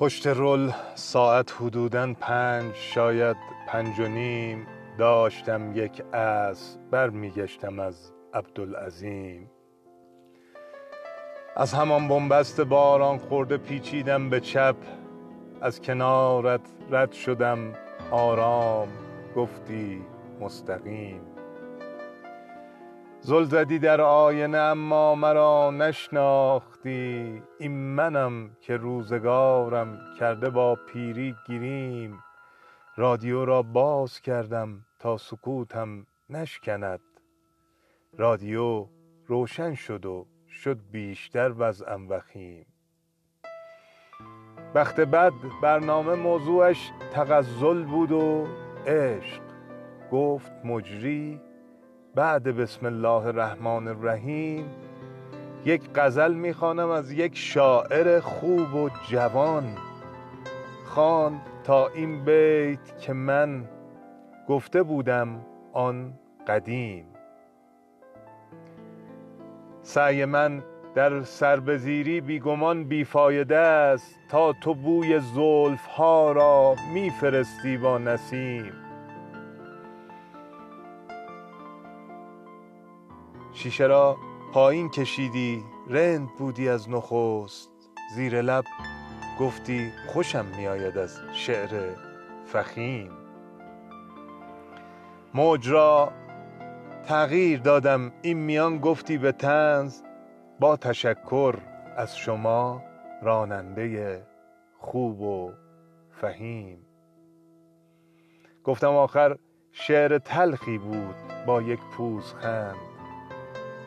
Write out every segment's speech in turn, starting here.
پشت رول ساعت حدودا پنج شاید پنج و نیم داشتم یک اسب بر می گشتم از عبدالعظیم. از همان بنبست باران خورده پیچیدم به چپ از کنارت رد شدم آرام گفتی مستقیم. زل زدی در آینه اما مرا نشناختی. این منم که روزگارم کرده با پیری گریم رادیو را باز کردم تا سکوتم نشکند. رادیو روشن شد و شد بیشتر وضعم وخیم. بخت بد برنامه موضوعش تغزل بود و عشق گفت مجری بعد بسم الله الرحمن الرحیم. یک غزل می‌خوانم از یک شاعر خوب و جوان. خواند تا این بیت که من گفته بودم آن قدیم. سعی من در سربزیری بیگمان بیفایده است تا تو بوی زلف ها را میفرستی با نسیم. شیشه را پایین کشیدی رند بودی از نخست. زیر لب گفتی خوشم میآید از شعر فخیم. موج را تغییر دادم این میان گفتی به طنز. با تشکر از شما راننده خوب و فهیم. گفتم آخر شعر تلخی بود با یک پوزخند.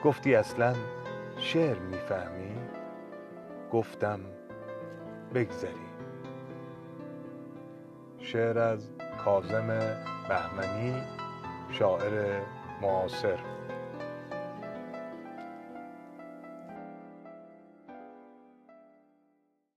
گفتی اصلا شعر می‌فهمی؟ گفتم بگذریم شعر از کاظم بهمنی شاعر معاصر.